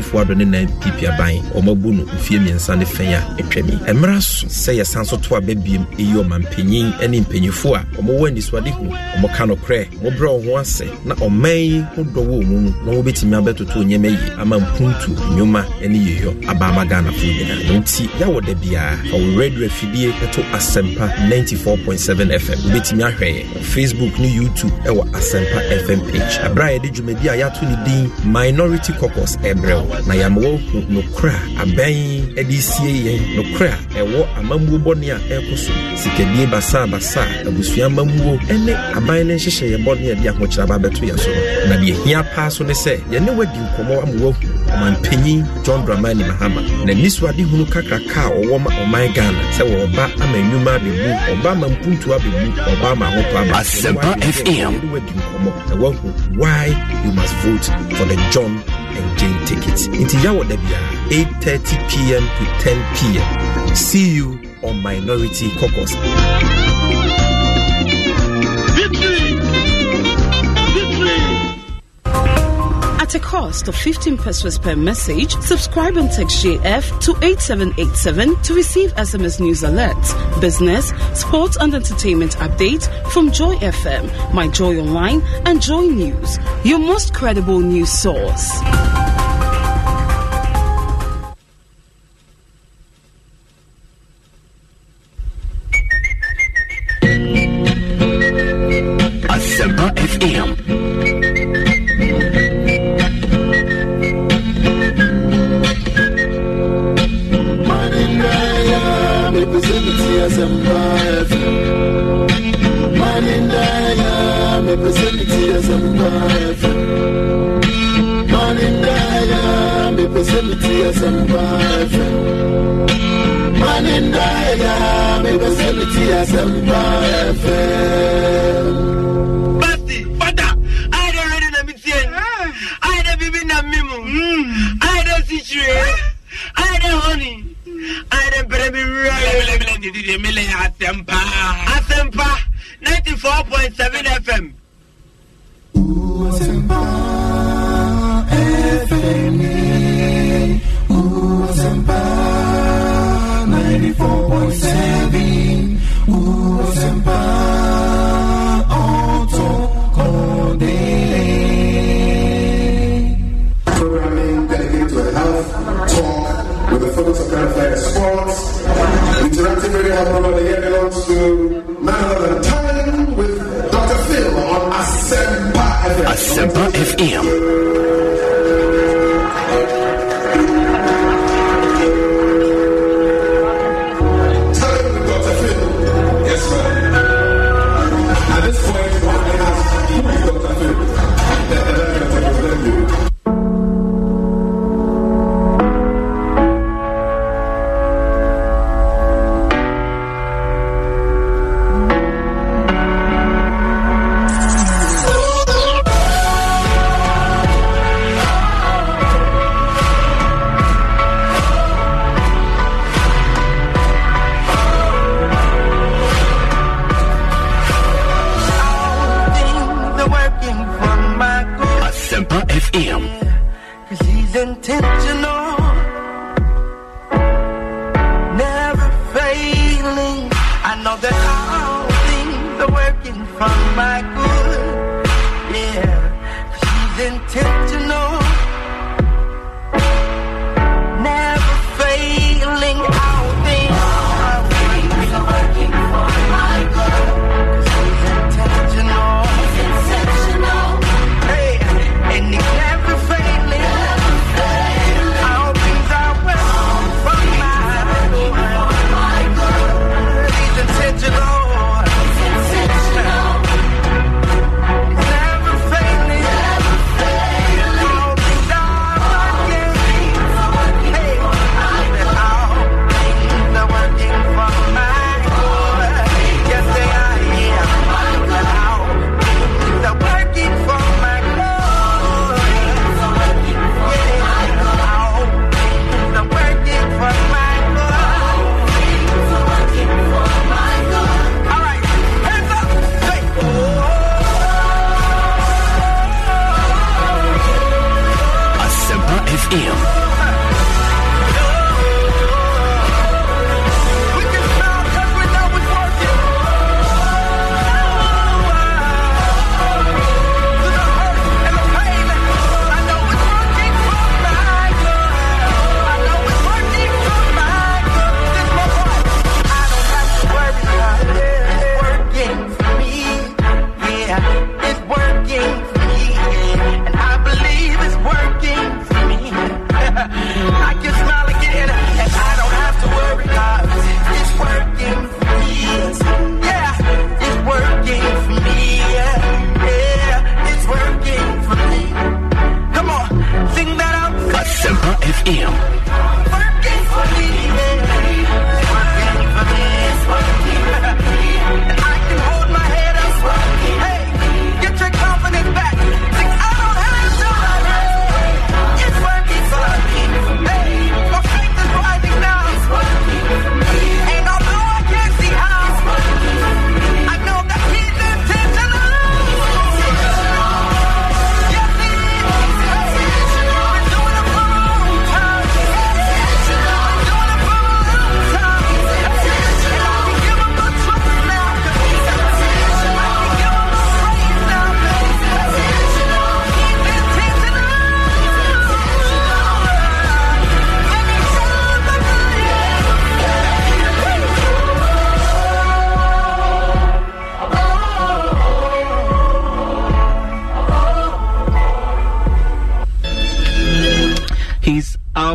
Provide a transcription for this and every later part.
adɔ ne nan pipi aban. Ɔmabu no mfie mmiɛnsa ne fɛn a atwami mmerɛ so sɛ yɛsan so to aba biem ɛyi ɔmampanyin ne mpanyimfo a ɔmowɔ anisoade hu ɔmɔka nokorɛ mobrɛ wo ho ase na ɔman yi ho dɔ wɔ mu mu na wɔbɛtumi abɛtoto nneɛma yi ama mpuntu nnwoma ne yeyɔ aba ama ghanafoɔ nyinaa. No nti yɛwɔ da biara fa wo radio afidie ɛto asɛmpa 94.7 fm wobɛtumi ahwɛ yɛ facebook ne youtube ɛwɔ asɛmpa fm page. Aberɛ a yɛde dwumadi a yɛato ne din minority caucus ɛbrɛ na yɛama woahu nokorɛ a abɛn de sie yɛn nokorɛ a ɛwɔ amammuo bɔne a ɛrekɔ so. Sikadie basabasa a abusua amammuo ne aban no nhyehyɛeɛ bɔne a ɛde ahokyerɛ aba bɛto yɛn so no. Na deɛ hia paa so ne sɛ yɛne wadi nkɔmmɔ ama woahu ɔmanpanyin john dramani mahama. Na nisuade hunu kakraka a ɔwɔ ma ɔman ghana sɛ wɔba ama nnwuma abɛmu ɔba ama mpuntu abɛmu ɔba ama ahotɔ aba Asempa FM. na woahu why you must vote for the john and jane ticket nti yɛwɔ da biara 8:30 pm to 10 pm see you on minority caucus At a cost of 15 pesos per message, subscribe and text JF to 8787 to receive SMS news alerts, business, sports and entertainment updates from Joy FM, My Joy Online, and Joy News, your most credible news source. Basti, fada, I don't ready na mitie. I don't bibi na mimu. I don't situe. I don't honey. I don't baby right. Bele bele di di mele asempa. Asempa 94.7 FM. Hub program again belongs to none other than Time with Dr. Phil on Asempa FM. Asempa FM.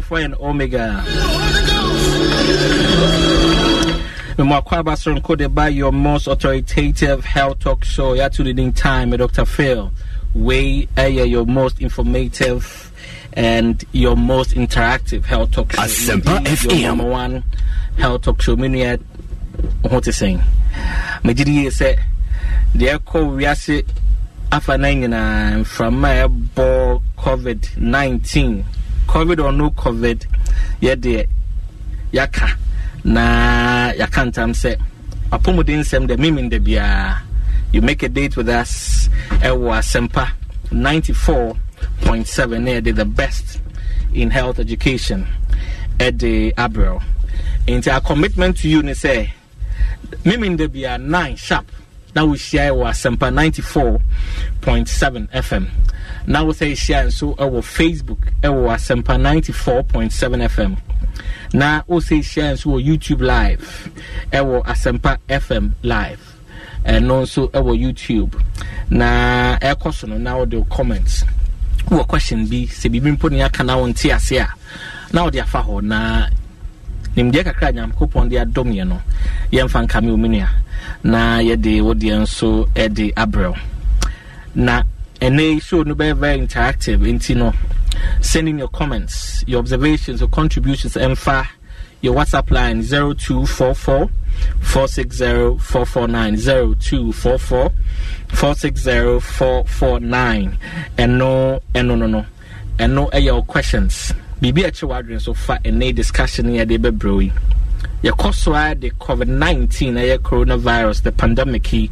Alpha and Omega. Mwakwaba Sonkode by your most authoritative health talk show. Ya to the time, with Dr. Phil. Way your most informative and your most interactive health talk show. Asempa FM. Your number one health talk show. Many at eh, what is saying. Megidi say, deɛ ɛkɔ wiase afa na nyinaa mframa a ɛbɔ covid 19 covid or no covid yɛdeɛ yɛaka na yɛaka ntam sɛ apɔmuden nsɛm deɛ memem da biara you make a date with us ɛwɔ asɛmpa 94.7 na yɛde the best in health education ɛde abrɛw. Nti our commitment to you ne sɛ memem da biara 9 sharp na wohyia wɔ asɛmpa 94.7 fm na wosɛ hyia nso wɔ facebook wɔ asɛmpa 94.7 fm na wosɛ hyia nso wɔ youtube live wɔ asɛmpa fm live ɛno nso wɔ youtube. Na ɛkɔ so no na wode comment wowɔ question bi sɛ biribi mpo ne aka na wo nte ase a na wode afa hɔ. Na nimdeɛ kakra nyankopɔn de adom no yɛmfa wɔ mu nua na yɛde wodeɛ nso de abrɛw. Na ɛnɛ show no bɛyɛ very interactive. Nti no send in your comments your observations your contributions ɛmfa your whatsapp line 0244 460 449 0244 460 449 ɛno ɛno no no. Ɛno ɛyɛ wo questions. Biribi a ɛkyɛ w'adwene so fa ɛnɛ discussion yɛde bɛbrɛ yi yɛkɔ so a de covid-19 ɛyɛ coronavirus the pandemic yi.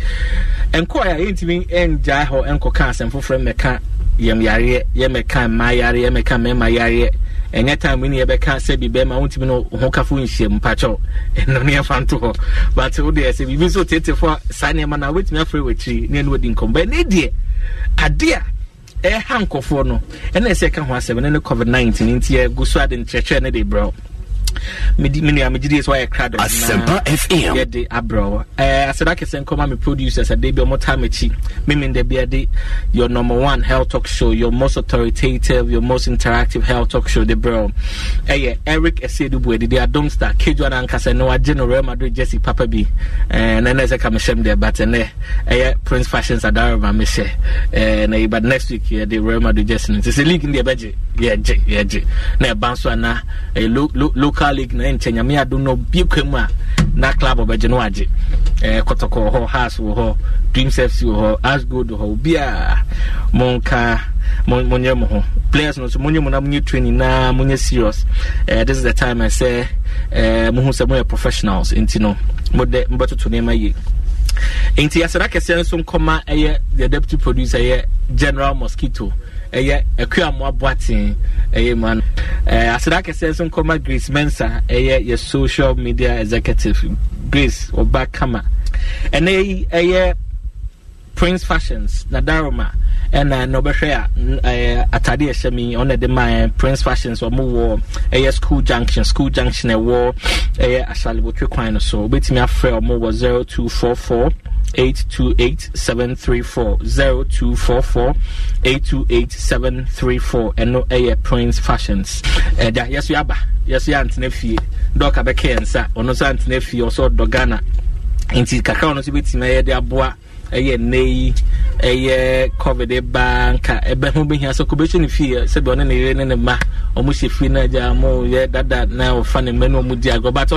Nkɔɔ a yɛntumi ngyae hɔ nkɔka asɛm foforɔ mmɛka yɛm yareɛ yɛmɛka mmaa yareɛ yɛmɛka mmarima yareɛ ɛnyɛ time ni yɛbɛka sɛ bi wontumi no ho kafo nhyia mpakyɛw ɛno ne yɛfa nto hɔ. But wodeɛ sɛ biribi nso tietefo saa nneɛma no a wobɛtumi afrɛ w'akyiri ne ɛne wadi nkɔm bɛ ne deɛ ade a ɛha nkɔfoɔ no ɛna ɛsɛ ɛka ho asɛm ne ne covid-19 nti yɛgu so ade nkyerɛkyerɛ ne de brɛw medi me nua megye die sɛ wayɛ krado Asempa FM. yɛde abrɛw eh, asɛda kɛsɛ nkɔma me producers. Ɛde bi ɔmo time akyi bi ade your number one health talk show your most authoritative your most interactive health talk show de brɛw ɛyɛ eric ɛsɛdubu adidi adom star kedwa no ankasa ne wagye no real madrid jesse papa bi na ɛnɛ sɛ ka mehyɛm deɛ but eh, ɛnɛ ɛyɛ eh, prince fashions adaroma mehyɛ eh, eh na yi but next week yɛde real madrid jesse no nti sɛ league no deɛ yɛgye yɛgye. Na ɛba nso ana ɛyɛ lo, lo, local league na ɛnkyɛ nyame adom no bie kwa mu a na club ɔbɛgye no wagye eh, kɔtɔkɔ wɔ hɔ has wɔ hɔ dreams fc wɔ hɔ asgold wɔ hɔ obiaa monka mon- monyɛ mo ho. Players no so monyɛ mo na monyɛ training na monyɛ serious. Eh, this is the time I say eh, mohu sɛ moyɛ professionals. Nti no mode mbɛtoto nneɛma yie. Nti asɛda kɛseɛ nso nkɔma ɛyɛ the deputy producer ɛyɛ general mosquito ɛyɛ akuamoa boaten ɛyɛ ma no Eh, asɛda kɛseɛ nso nkɔma grace mensa ɛyɛ yɛ social media executive. Grace ɔba kama. Ɛnɛ yi ɛyɛ prince fashions na daroma ɛna na ɔbɛhwɛ a n- ɛɛ, atade a ɛhyɛ mi ɔna de ma ɛ, prince fashions ɔmo wɔ ɛyɛ school junction school junction ɛwɔ ɛyɛ ahyalibotwe kwan no so. Obetumi afrɛ ɔmo wɔ zero two four four. 828734 0244 828734 ɛno ɛyɛ prince fashions. Ɛda yɛso yɛaba yɛso yɛ antena fie dɔka bɛka yɛ nsa ɔno nso antena fie ɔsɛ ɔdɔ ghana. Nti kakra ɔno nso bɛtumi ɛyɛ de aboa ɛyɛ ɛyɛ covid nka ho ne fie sɛbi ɔne ne yere ne ne ma ɔmo hyɛ fie yɛ dada na ɔfa ne ɔmo di agorɔ. But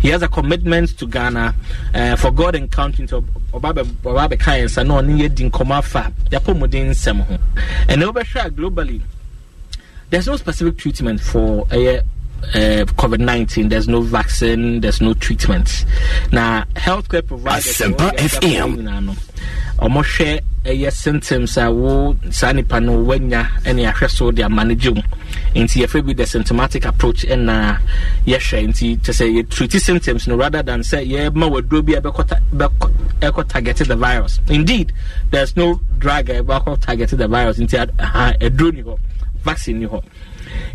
he has a commitment to ghana uh, for god and country. Nti ɔba bɛ ɔba bɛka yɛn nsa na ɔne yɛ di nkɔmɔ afa yɛapɔmuden nsɛm ho. A globally there's no specific treatment for ɛyɛ uh, Uh, COVID 19. There's no vaccine, there's no treatment. Now, healthcare providers. Asempa FM. ɔmohwɛ ɛyɛ symptoms a wo saa nipa no wanya ne ahwɛ so de amanage wo nti yɛfrɛ bi the symptomatic approach ɛna yɛhwɛ nti kyɛ sɛ yɛtreat symptoms no rather than sɛ yɛma waduro bi a ɛkɔ target the virus indeed there's no drug a ɛbɛkɔ target the virus nti aduro ni hɔ vaccine ni hɔ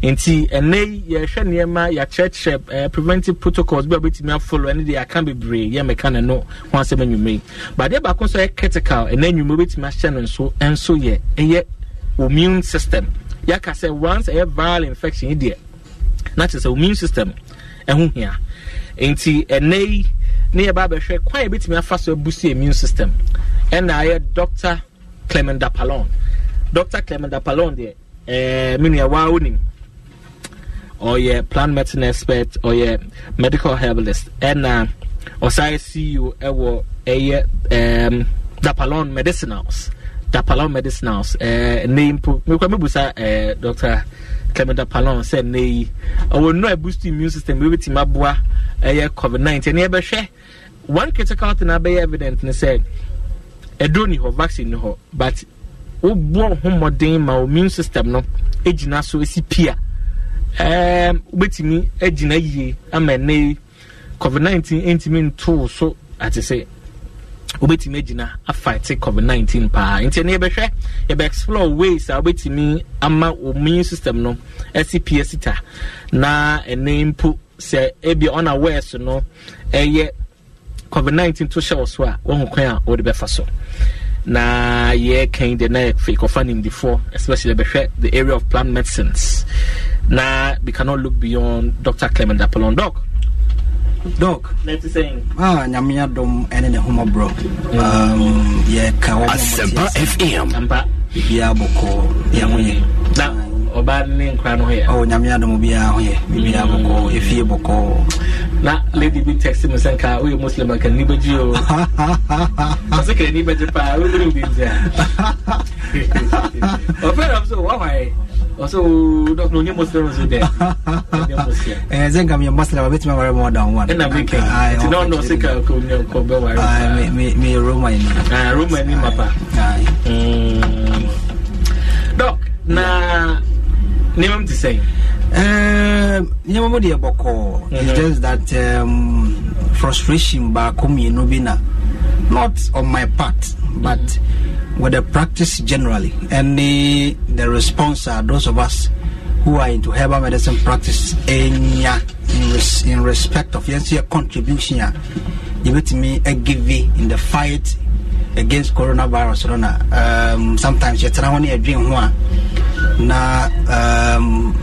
nti ɛnɛ yi yɛhwɛ nneɛma yɛakyerɛkyerɛ ɛɛ preventive protocols bi a wobɛtumi afolo ɛne deɛ aka bebree yɛ mɛka ne no ho asɛm anwummerɛ yi. But adeɛ baako nso yɛ critical ɛnɛ anwummerɛ wobɛtumi ahyɛ no nso ɛnso yɛ ɛyɛ immune system. Yɛaka sɛ once ɛyɛ viral infection yi deɛ na sɛ immune system ɛho hia. Nti ɛnɛ yi ne yɛba abɛhwɛ kwan yɛ bɛtumi afa so abusi immune system ɛna ayɛ dr clement dapalon dr clement dapalon deɛ ɛɛ me nua waa wonim ɔyɛ plant medicine expert ɔyɛ medical herbalist. Ɛna ɔsan ceo ɛwɔ ɛyɛ ɛɛm dapalon medicinals. Dapalon medicinals. Ɛɛ ne mpo mekura mebusa ɛɛ dr clement dapalon sɛ ne yi ɔwɔ nnuro a boost immune system bi betumi aboa ɛyɛ covid nineteen. Ne yɛbɛhwɛ one critical thing abɛyɛ evident ne sɛ ɛduro ni hɔ vaccine ni hɔ but wobɔ ho mmɔden ma immune system no gyina so esi pia. Wobɛtumi agyina yie ama ɛnɛ covid nineteen ntumi ntoo so ate sɛ wobɛtumi agyina afight covid nineteen paa. Nti ɛnɛ yɛbɛhwɛ yɛbɛ explore ways a wobɛtumi ama immune system no ɛsi pia sita. Na ɛnɛ mpo sɛ ebi unaware so no ɛyɛ covid nineteen to hyɛ wɔ so a wɔn kwan a wɔde bɛfa so. Na yɛkan de na yɛfɛ kɔfa nimdifoɔ especially bɛhwɛ the area of plant medicines. Na we cannot look beyond dr clement apollon. Doc. Say ah nyame adom ɛne ne homɔborɔ um, yɛka wɔ Asempa FM. biribiaa bɔkɔɔ yɛ ho yɛ ɔbaa ne nkora no ho yɛ. Oh, nyame adom biaa ho yɛ. Biribiaa bɔkɔɔ ɛfie bɔkɔɔ na lady bi text me sɛ nka woyɛ muslim anka nni bɛgye o. Ɔsɛ kɛ ni bɛgye paa wobɛne wodi nti a ɔfɛ nam sɛ wahwae ɔsɛ dɔk na ɔnyɛ muslim so dɛ. Ɔnyɛ muslim. Eh, sɛ nka meyɛ muslim a bɛtumi aware more than one. Ɛna meka Aye, nti na ɔfa ɔno ɔsɛ kyerɛ ka me. kɔbɛware Aye, me- me- meyɛ roma ni. Roma ni mapa Aye. Mm. dɔk na nneɛmam te sɛn Um, nneɛma mu deɛ bɔkɔɔ it's just that um, frustration baako mmienu bi na. Not on my part but with the practice generally. And the, the response are those of us who are into herbal medicine practice in, res, in respect of yɛnso yɛ contribution a yɛbɛtumi agive in the fight against coronavirus um, sometimes yɛtena ho ne yɛdwen ho na um,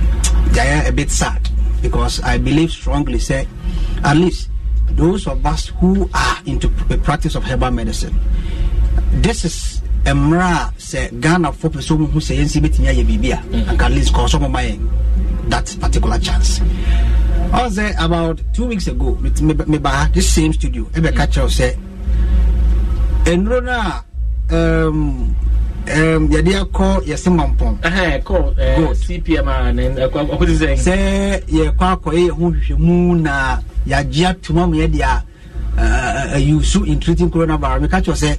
yɛayɛ a bit sad because I believe strongly say at least those of us who are into the practice of herbal medicine this is a sɛ ghanafoɔ pɛ sɛ ɔmuhu sɛ yɛnsi bɛtumi ayɛ biribi a anka at least kɔɔ sɛ ɔmoma yɛn that particular chance. I was there about two weeks ago me- me- this same studio. Ɛbɛka kyerɛw sɛ nnuro no um, um, yɛde akɔ yɛse mampɔn. Ɛhɛn, kɔ eh, Good. cpm a ne ɛkɔ ɔkɔte sɛn sɛ yɛkɔ akɔyɛ yɛ ho hwehwɛmu na yɛagye atoma mu yɛde a uh, ayusu in treating coronavirus. Meka kyerɛ sɛ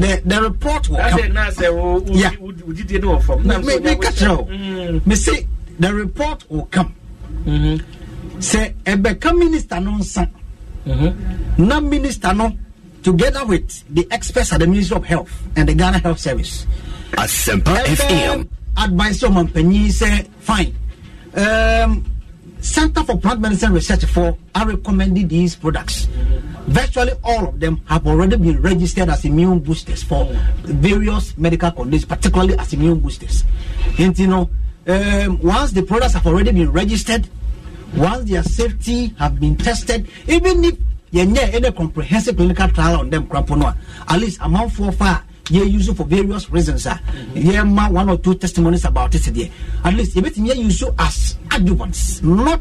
the, the report will asɛ come na sɛ wo wo- Yeah. wo- wo didie no wɔ fam. Na Me- nso me- ɔnya meka wo- kyerɛ Mm, wo me se the report will come mhm, sɛ ɛbɛka minister no nsa mhm. na minister no together with the experts at the ministry of health and the ghana health service. Asempa FM. advice ɔma mpanyin sɛ fine. Um, center for plant medicine research for are recommending these products. Virtually all of them have already been registered as immune boosters for various medical conditions particularly as immune boosters. And you know um, once the products have already been registered once their safety have been tested even if yɛnyɛ any comprehensive clinical trial on them krampo no a. At least amanfoɔ fa a yɛ use for various reasons ah. a yɛma one or two testimonies about it deɛ at least yɛbɛtumi yɛ use you as adjuvants not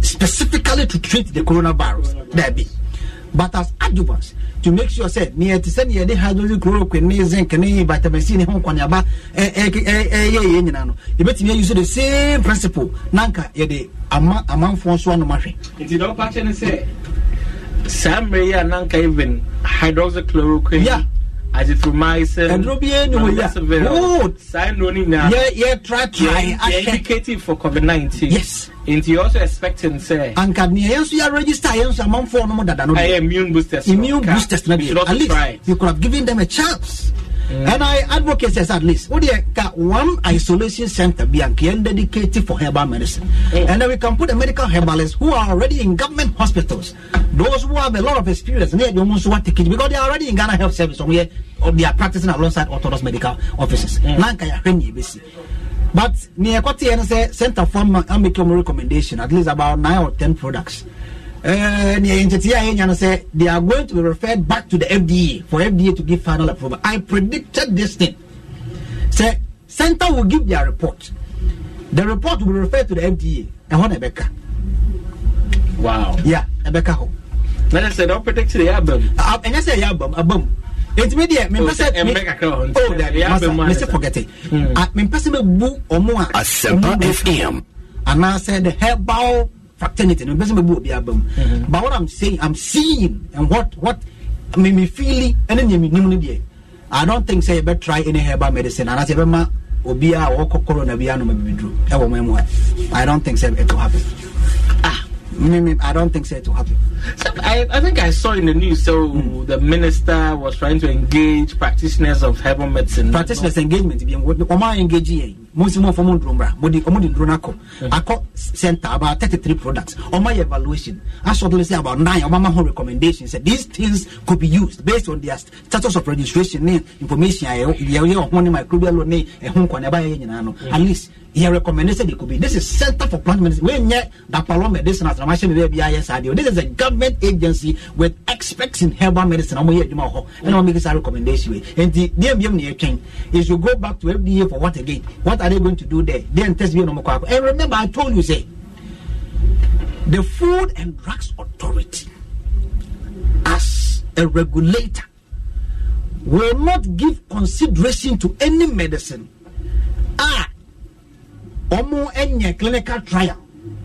specifically to treat the coronavirus dabi but as adjuvants to make sure say neɛ te sɛ neɛ yɛde hydroxychloroquine ne zinc ne vitamin c ne ho nkɔneaba ɛyɛ yɛ nyinaa no. Yɛbɛtumi use the same principle. Na nka yɛde ama amanfoɔ nso anom ahwɛ nti ɔpa kyɛ ne sɛ saa mmerɛ yi a nanka even hydroxychloroquine. Yeah. azithromycin. Ɛduro ni saa nnuro no nyinaa yɛ yɛ try try. Yɛ ahwɛ indicative for covid-19 Yes. nti you're also expecting sɛ anka neɛ yɛn nso yɛ register yɛn nso amanfoɔ no mo dada no deɛ. ɛyɛ immune boosters immune boosters na deɛ at least try. you could have given them a chance and i advocate says at least deɛ ka one isolation center anka dedicated for herbal medicine? And then we can put the medical herbalists who are already in government hospitals. Those who have a lot of experience ne yɛ de ɔmo nso wa take it because they are already in ghana health service or they are practicing alongside orthodox medical officers na nka yɛahwɛ ne yɛbɛsi but neɛ ɛkɔte yɛ no center for amake ɔmo recommendation at least about nine or ten products uh, neɛ yɛntete a yɛnya no sɛ they are going to be referred back to the fda for fda to give final approval. I predicted this thing. Say, center will give their report. The report will be referred to the fda ɛhɔ na Ebeka. wow. Yeah Ebeka hɔ na kyɛ sɛ na ɔpredict de yɛ aba mu Ah, ɛnyɛ sɛ ɛyɛ abam abam ɛntumi deɛ mempɛ Oh, sɛ sɛ me- ɛmmerɛ kakra wɔ hɔ nti oh ɛyɛ dabi aba mu masa mese anasa. forget it. Hmm. Ah, mempɛ sɛ mɛbu ɔmo a Asempa ɔmo bɛ- FM. anaasɛ the herbal fraternity no mpɛ sɛ mɛbu obi aba mu but what i'm saying i'm seeing and what what me me feeling ɛne nea no deɛ i don't think sɛ yɛbɛ try any herbal medicine. Anaasɛ yɛbɛma obi a wɔkɔ corona bi anoma bibiduro ɛwɔ mo mu ha i don't think sɛ it will happen. Ah me, me, i don't think sɛ it will happen. So I, I think I saw in the news so Hmm. the minister was trying to engage practitioners of herbal medicine. practitioners engagement bi ɔmo a engage yɛn mo nsi mo fɔ mo nduro mbra mo di ɔmo di nduro no mm. akɔ akɔ center about thirty three products. Ɔmo ayɛ evaluation. Asɔtɔle say about nine. Ɔmo ama ho recommendations. Say these things could be used based on their status of registration ne information a yɛ yɛ ɔho ne microbial ne ɛho nkwa ne ɛba yɛ nyinaa no at least yɛ recommend say they could be. This is center for plant medicine. Wey nyɛ dapalo medicine as na ma hyɛ mi bɛɛ bi ayɛ saa deɛ this is a government agency with experts in herbal medicine. Ɔmo yɛ adwuma wɔ hɔ ɛna ɔmo make saa recommendation wey nti deɛ biam na yɛtwɛn is to go back to fda for what again? What are they going to do there? Then test bi na ɔmo kɔ akɔ and remember i told you say the food and drugs authority as a regulator will not give consideration to any medicine. Ah ɔmo nyɛ clinical trial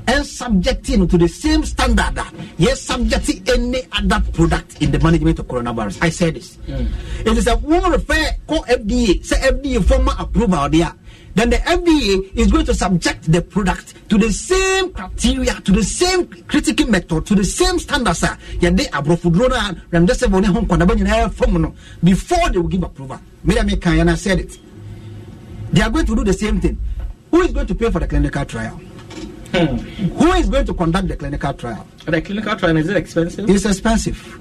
and subjecting to the same standard that yes subjecting any other product in the management of coronavirus. I said this. It is a woman refer call fda say fda formal approval there then the fda is going to subject the product to the same criteria to the same critical method to the same standards a yɛde aborɔfoduro no a remdesivir ne ho nkɔnaba nyinaa fam no before they will give approval dɛ i said it they are going to do the same thing. Who is going to pay for the clinical trial? Hmm. Who is going to conduct the clinical trial? the clinical trial is it expensive? It's expensive.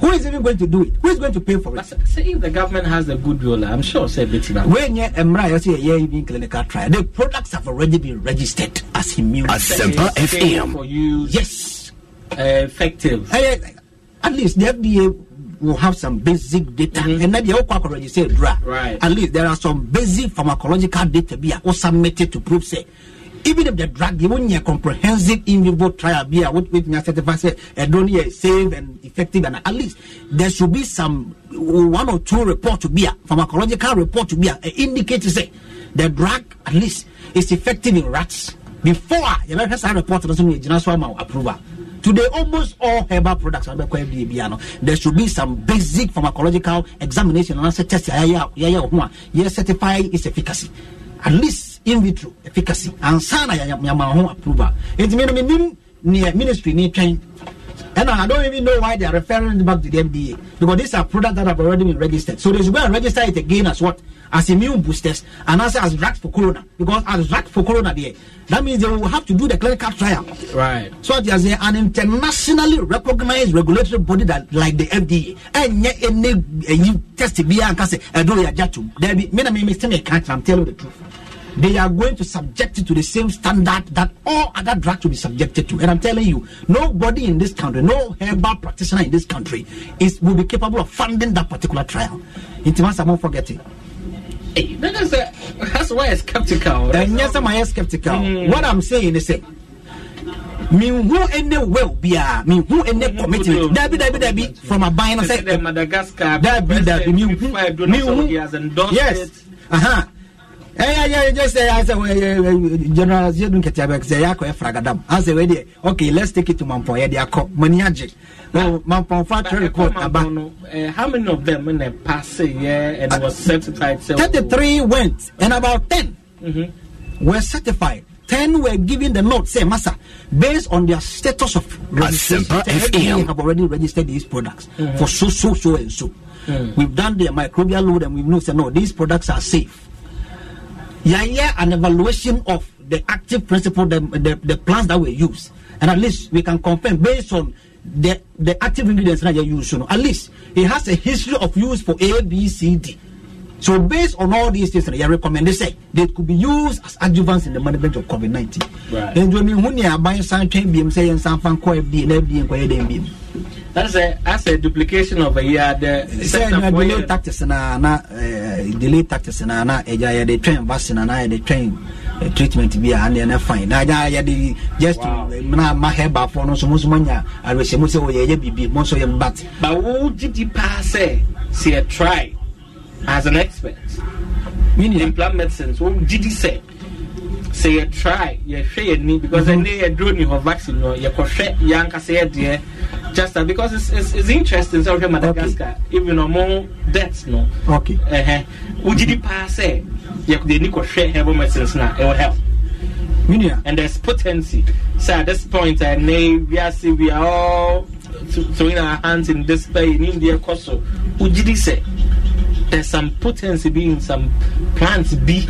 Who is even going to do it? Who is going to pay for But it? say if the government has a good goodwill, I'm sure say bit now. When you emra, you say yeah, even clinical trial. The products have already been registered as immune. Asempa FM. for use yes. uh, effective. Eh, eh, at least the FDA will have some basic data, and then they all quite register drug. Right. At least there are some basic pharmacological data be or submitted to prove say. Even if the drug, you won't a comprehensive in vivo trial be a what with me certify say and don't hear safe and effective and at least there should be some one or two report to be a pharmacological report to be a, indicate to say the drug at least is effective in rats before you know that report doesn't need approval. Today, almost all herbal products are. There should be some basic pharmacological examination and test. Yeah, certify its efficacy. At least in vitro efficacy. And sana ya yama home approval. It mean me near eh, ministry need train. And I don't even know why they are referring it back to the FDA because these are products that have already been registered. So they should go and register it again as what? As immune boosters and also as drugs for corona. Because as drugs for corona, there, that means they will have to do the clinical trial. Right. So there's an internationally recognized regulatory body that like the FDA. And yet eh, any uh, eh, you test be and say I don't jatu. There be me na me me say me can't I'm telling you the truth. They are going to subject it to the same standard that all other drugs will be subjected to. And I'm telling you, nobody in this country, no herbal practitioner in this country is will be capable of funding that particular trial. Intimacy, I won't forget it. Hey, that is a, that's why I'm skeptical. And yes, I'm uh, skeptical. Mm. What I'm saying is, me who any well be a me who any Mhm. commitment. Dabi dabi dabi from a buying They say said that Madagascar. Dabi dabi me President who Addo me also, he has endorsed yes. it. Uh huh. Eh, yeah, yeah, just say, I say, well, yeah, yeah, General Zedun Ketiabek say, Yako Fragadam. I say, well, okay, let's take it to Mampo, yeah, they are called Maniaji. No, Mampo Factory But report I about don't know, uh, how many of them in the past year and it was certified? So 33 went, and about 10 Mhm. were certified. 10 were given the note, say, Massa, based on their status of registration, Asempa say, FDA FM. have already registered these products for so, so, so, and so. We've done the microbial load and we've known, say, no, these products are safe. Yeah, yeah, an evaluation of the active principle, the, the, the plants that we use. And at least we can confirm based on the, the active ingredients that you use. You know, at least it has a history of use for A, B, C, D. So based on all these things, I recommend they say they could be used as adjuvants in the management of COVID nineteen. Right. And when you are buying something, BM say and some fan call FDA FDA call BM. That's a that's a duplication of a year. The Say na of delay tactics na na eh, delay tactics na na eja ya de train vaccine na de train eh, treatment bi a na fine. Na ja ya de just eh, na ma heba for no so mo so manya arese mo se o ye ye bibi mo so ye. But who did you pass? Say, a try as an expert in Meaning plant medicines. What did you say? Say a try, you share your need because I need a drone you have vaccine you can share young say dear. Just that because it's, it's, it's interesting. So here Madagascar, even no more deaths, no. okay. Uh-huh. Did you pass? Say, you need to share herbal medicines now. It will help. Meaning and there's potency. So at this point, I know we are see we are all throwing our hands in despair in India. Koso, Ujidi say there's some potency be in some plants be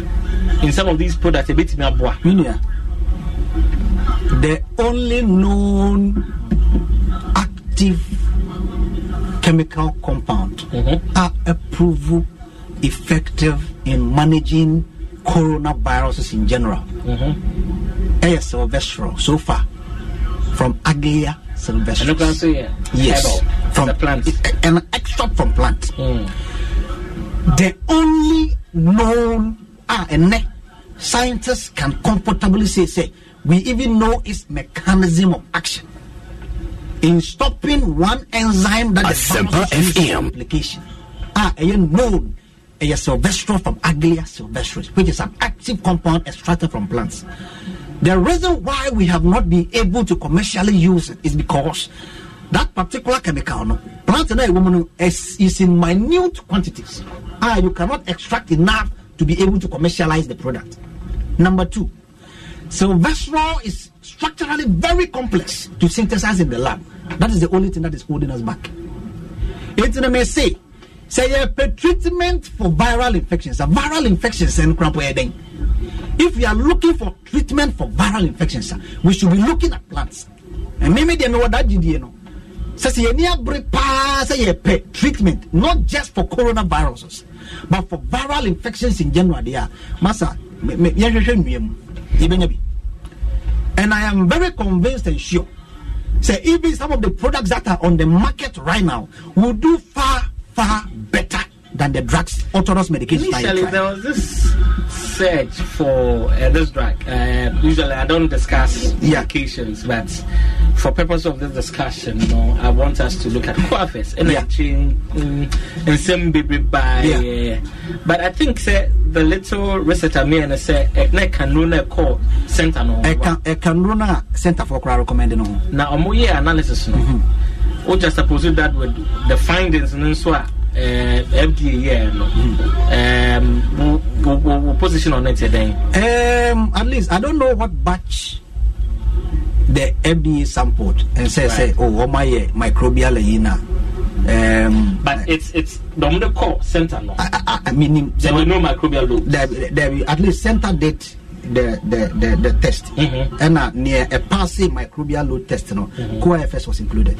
in some of these products. A bit me. Minia, the only known active chemical compound Mhm. are approved effective in managing coronaviruses in general. Ɛyɛ Silvestrol so far from Aglaia And you can sylvestris. yeah, Yes, from the plant. an extract from plant. Mm. The only known ah and scientists can comfortably say say we even know its mechanism of action in stopping one enzyme that the Asempa virus uses for FM. application. Ah and known a silvestrol from aglaia sylvestris which is an active compound extracted from plants. The reason why we have not been able to commercially use it is because that particular chemical no plant na ɛwɔ woman is, is in minute quantities ah you cannot extract enough to be able to commercialize the product number two Silvestrol is structurally very complex to synthesize in the lab. That is the only thing that is holding us back. In may say, say a treatment for viral infections. A viral infections and cramp If we are looking for treatment for viral infections, we should be looking at plants. And maybe they know what that did, you know. Say say any abri pa say a treatment, not just for coronaviruses, but for viral infections in general. Me- me- yɛhwehwɛ nnua mu, yɛbɛnya bi. And I am very convinced and sure. Say even some of the products that are on the market right now will do far, far better than the drugs, that you Initially, there was this search for uh, this drug. Uh, usually, I don't discuss Yeah. medications, but for purpose of this discussion, you know, I want us to look at Quafis and Yeah. and some baby by. Yeah. But I think say the little research I made and say a can no center no. ɛka ɛka nnuro no a center for koraa recommend no Now, I'm year analysis no. Mm-hmm. We just suppose that with the findings and so FDA yeah no. We position on it then. Um, at least I don't know what batch the FDA sampled and say say Right. oh oh my microbial yina. Um, But it's it's the core center no. I, I, I mean There were no microbial load. there, there, at least center did the the the, the test Mhm. and uh, near a passing microbial load test no co-FS was included.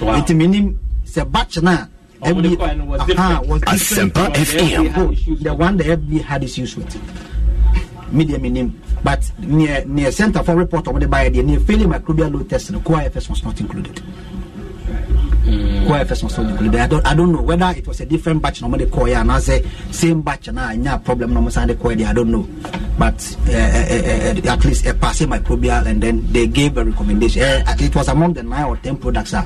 Wow. It meaning it's a batch na Oh, the core was aha, different. was different Asempa from the FM. FDA, the one the FDA had issues with. media menim but near near center for report ɔmo de ba yɛ deɛ near failing microbial load test no COA FS was not included. COA FS was not included. I don't, I don't know whether it was a different batch de call ya and I say same batch na nya problem no say de call I don't know. But uh, uh, uh, at least a passing microbial and then they gave a recommendation. Uh, it was among the nine or ten products uh,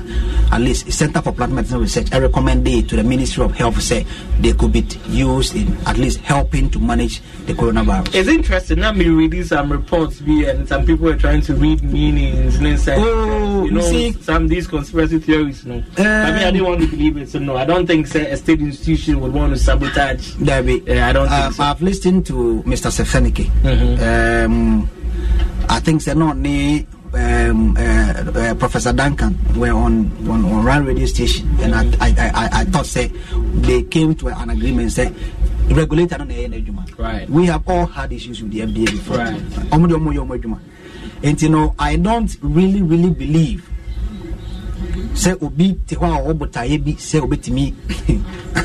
at least Center for Plant Medicine Research I recommend it to the Ministry of Health say they could be used in at least helping to manage the coronavirus. It's interesting. Now me reading some reports, be and some people are trying to read meanings and Oh, you know, see- some these conspiracy theories. No, I mean, I didn't want to believe it. So no, I don't think say, a state institution would want to sabotage. Debbie, I don't think uh, so. I've listened to Mr. Sefenike. Mm-hmm. Um, I think they're not near um, uh, uh, Professor Duncan were on on, on Rand radio station, and I, I, I, I, I thought say they came to an agreement say regulator no na ɛyɛ n'adwuma. Right. We have all had issues with the FDA before. Right. Ɔmo de ɔmo yɛ. And you know, I don't really really believe sɛ obi te hɔ a ɔwɔ botaeɛ bi sɛ obɛtumi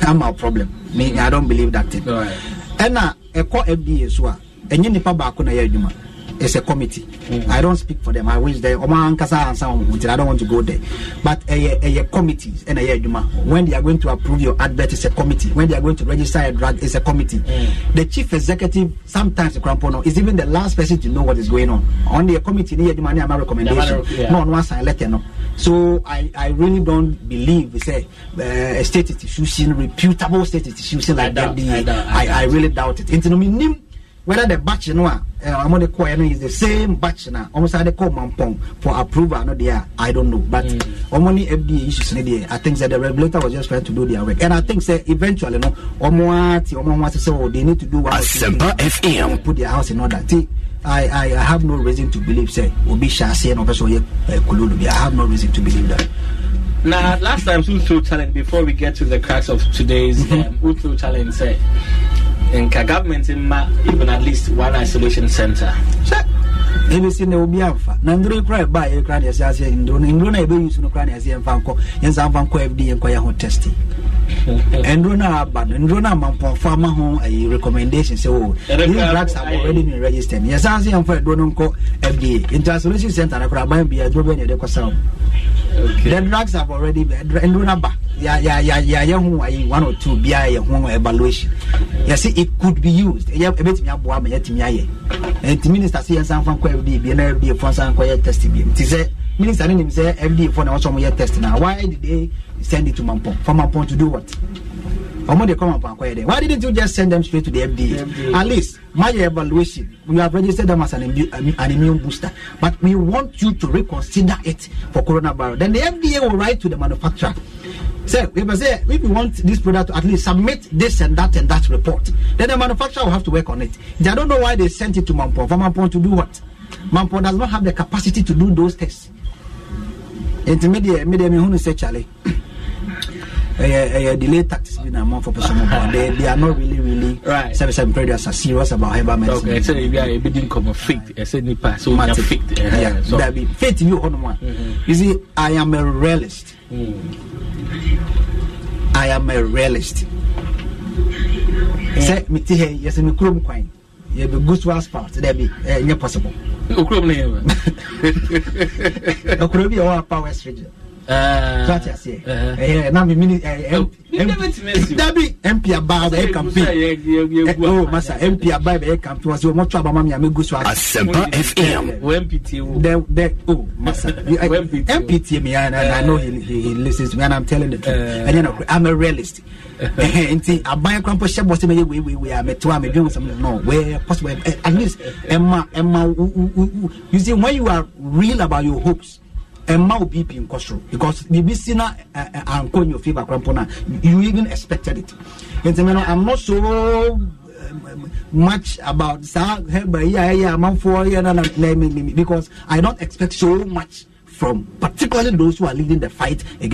ama problem. Me i don't believe that thing. Ɛna ɛkɔ fda so a ɛnyɛ nipa baako na ɛyɛ adwuma. It's a committee. Mm. I don't speak for them. I wish they ɔmo ankasa ansa wɔn ho i don't want to go there. But ɛyɛ ɛyɛ committees ɛna ɛyɛ adwuma. When they are going to approve your advert it's a committee. When they are going to register a drug it's a committee. Mm. The chief executive sometimes the no is even the last person to know what is going on. On the committee ne yɛ adwuma ne ama recommendation. Na ɔno asan letter no so i i really don't believe say uh, a state institution reputable state institution like I doubt, that I doubt, I I, I really doubt it. Nti no menim whether the batch no a ɔmo de kɔɛ no is the same batch na. Ɔmo san de kɔ mampɔn for approval no deɛ I don't know. But ɔmo ne fda issues no deɛ i think that the regulator was just trying to do their work. And i think say eventually no ɔmo ate ɔmo ho ase oh they need to do one or two Asempa things FM. put their house in order. Nti I, I, I have no reason to believe say obi hyɛ aseɛ na ɔpɛ sɛ ɔyɛ eh, kululu i have no reason to believe that. Now, last time, who threw challenge before we get to the cracks of today's um, who threw challenge say, in ka government in ma even at least one isolation center. sɛ ebisi na obi amfa na nduro kura ɛba a yɛkura deɛ ɛsɛ aseɛ nduro no nduro no a yɛbɛyi so no kura deɛ ɛsɛ yɛmfa nkɔ yɛnsa mfa nkɔ fda nkɔ yɛ ho testing nduro no a aba no nduro no a mampɔnfo ama ho ayi recommendation sɛ o Ɛdɛ these kura- drugs have ayi- already been registered yɛsan se yɛmfa nduro no nkɔ fda nti isolation center no kora aban bia nduro bɛ ne yɛde kɔsa wo Okay. the drugs have already been nduro no aba yɛayɛ ho ayi one or two biara yɛ ho evaluation yɛsɛ it could be used ɛyɛ ɛbɛtumi aboa ma yɛtumi ayɛ nti minister sɛ yɛnsa mfa nkɔ fda bia na fda fo nsa nkɔ yɛ test bi. Nti sɛ minister no nim sɛ fda fo na wɔsɛ ɔmo yɛ test na why did they send it to mampɔn for mampɔn to do what? Ɔmo de kɔ mampɔn akɔyɛ dɛ. Why didn't you just send them straight to the fda FDA. at least my evaluation. We have registered them as an, immu- an immune booster. But we want you to reconsider it for coronavirus. Then the fda will write to the manufacturer say if say if we want this product to at least submit this and that and that report then the manufacturer will have to work on it. I don't know why they sent it to mampon for mampon to do what? Mampon does not have the capacity to do those tests. Nti me deɛ me mehunu sɛ kyale ɛyɛ delay tactics bi na amanfo pɛ sɛ ɔmo bɔ they they are not really really Right. sɛbɛ sɛ mpɛrɛdas are serious about herbal medicine. Okay, so maybe I didn't come of faith. I said nipa so we Mate. faith. Yeah, so dabi faith bi wɔ hɔnom a you see i am a realist i am a realist. Sɛ mete ha yi yɛsɛ me kurom kwan. Yɛbɛgu so asphalt dabi ɛnyɛ possible. Okurom ne yɛn. ɛkuro bi a ɛwɔ apa west region Uh, so ate aseɛ uh-huh. ɛyɛ na me mini ɛ Oh, you never to miss you. dabi mp aba bɛyɛ campaign Eh, oh masa mp aba bɛyɛ campaign wɔsɛ wɔmɔtɔ abama mi a mɛgu so asphalt FM. MPT wo. the the masa I- When PTO. MPT me and, and I know he, he, he listens to me and I'm telling the truth Uh. and you know I'm a realist Eh, nti aban krampo hyɛ bɔ sɛ mɛyɛ wei wei wei a mɛto a mɛdwe sɛm no where possible eh, at least ɛma ɛma you see when you are real about your hopes ɛma wo bp nkɔ soro because biribi si na ankɔ in your favor krampo no a you even expected it. Nti me no I'm not so um, much about saa herba yi a ɛyɛ amanfoɔ yɛ na na na because I don't expect so much from particularly those who are leading the fight against